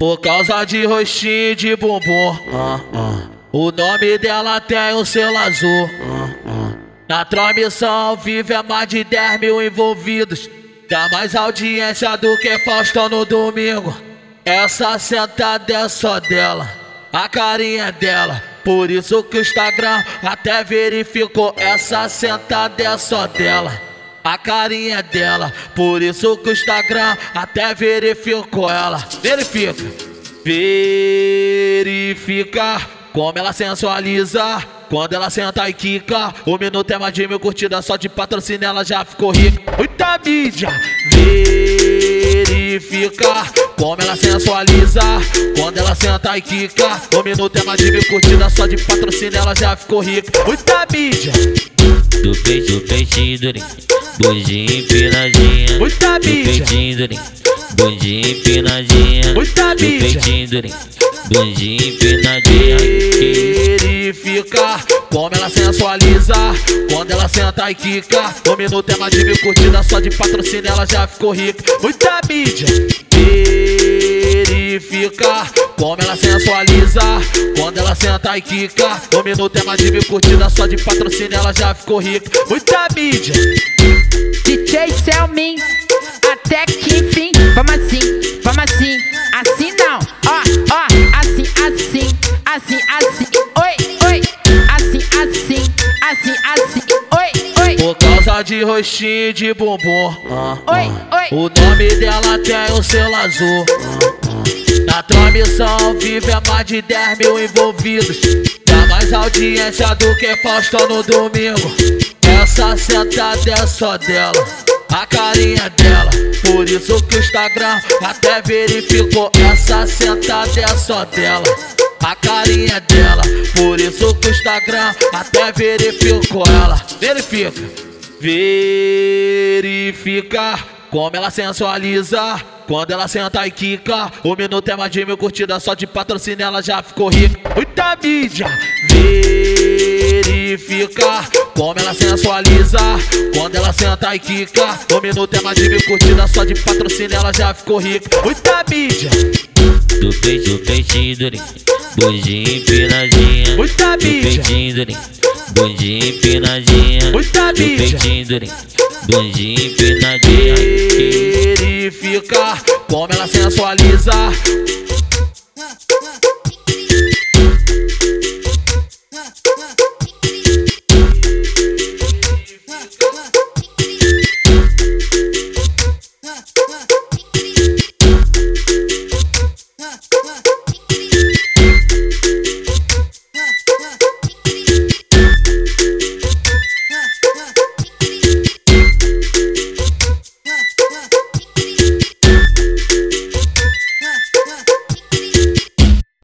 Por causa de rostinho de bumbum. Ah, ah. O nome dela tem o selo azul. Ah. Na transmissão vive é mais de 10 mil envolvidos. Dá mais audiência do que Faustão no domingo. Essa sentada é só dela, a carinha é dela. Por isso que o Instagram até verificou. Essa sentada é só dela, a carinha dela. Por isso que o Instagram até verificou ela. Verifica, verifica como ela sensualiza. Quando ela senta e quica, o minuto é mais de mil curtidas, só de patrocínio ela já ficou rica. Muita mídia, verifica como ela sensualiza. Quando ela senta e quica, o minuto é mais de mil curtidas, só de patrocínio ela já ficou rica. Muita mídia, Do peito, do peitinho, durinho, bundinha empinadinha. muita Do peitinho, durinho, bundinha empinadinha. muita Do peitinho, durinho, bundinha empinadinha. Verifica como ela sensualiza. Quando ela senta e quica, o minuto mais de mil curtidas, só de patrocínio ela já ficou rica. Muita mídia. Verifica como ela sensualiza. Quando ela senta e quica, o minuto é mais de mil curtidas, só de patrocínio ela já ficou rica. Muita mídia. DJ Selmin, até que enfim. Vamos assim, vamos assim, assim não. Ó, ó, assim, assim, assim, assim. Oi, oi, assim, assim, assim, assim. Oi, oi, Por causa de rostinho de bumbum. Ah, oi, ah. oi. O nome dela tem o selo azul. Na transmissão vive é mais de 10 mil envolvidos. Dá mais audiência do que Faustão no domingo. Essa sentada é só dela, a carinha dela. Por isso que o Instagram até verificou. Essa sentada é só dela, a carinha dela. Por isso que o Instagram até verificou ela. Verifica, verifica como ela sensualiza. Quando ela senta e quica, o minuto é mais de mil curtidas, só de patrocínio ela já ficou rica. Muita mídia, verifica como ela sensualiza. Quando ela senta e quica, o minuto é mais de mil curtidas, só de patrocínio ela já ficou rica. Muita mídia, Do peito, do peitinho, durinho, bundinha empinadinha. muita Do mídia, peitinho, durinho, bundinha empinadinha. muita Do mídia. peitinho, durinho, bundinha empinadinha. Verifica como ela sensualiza.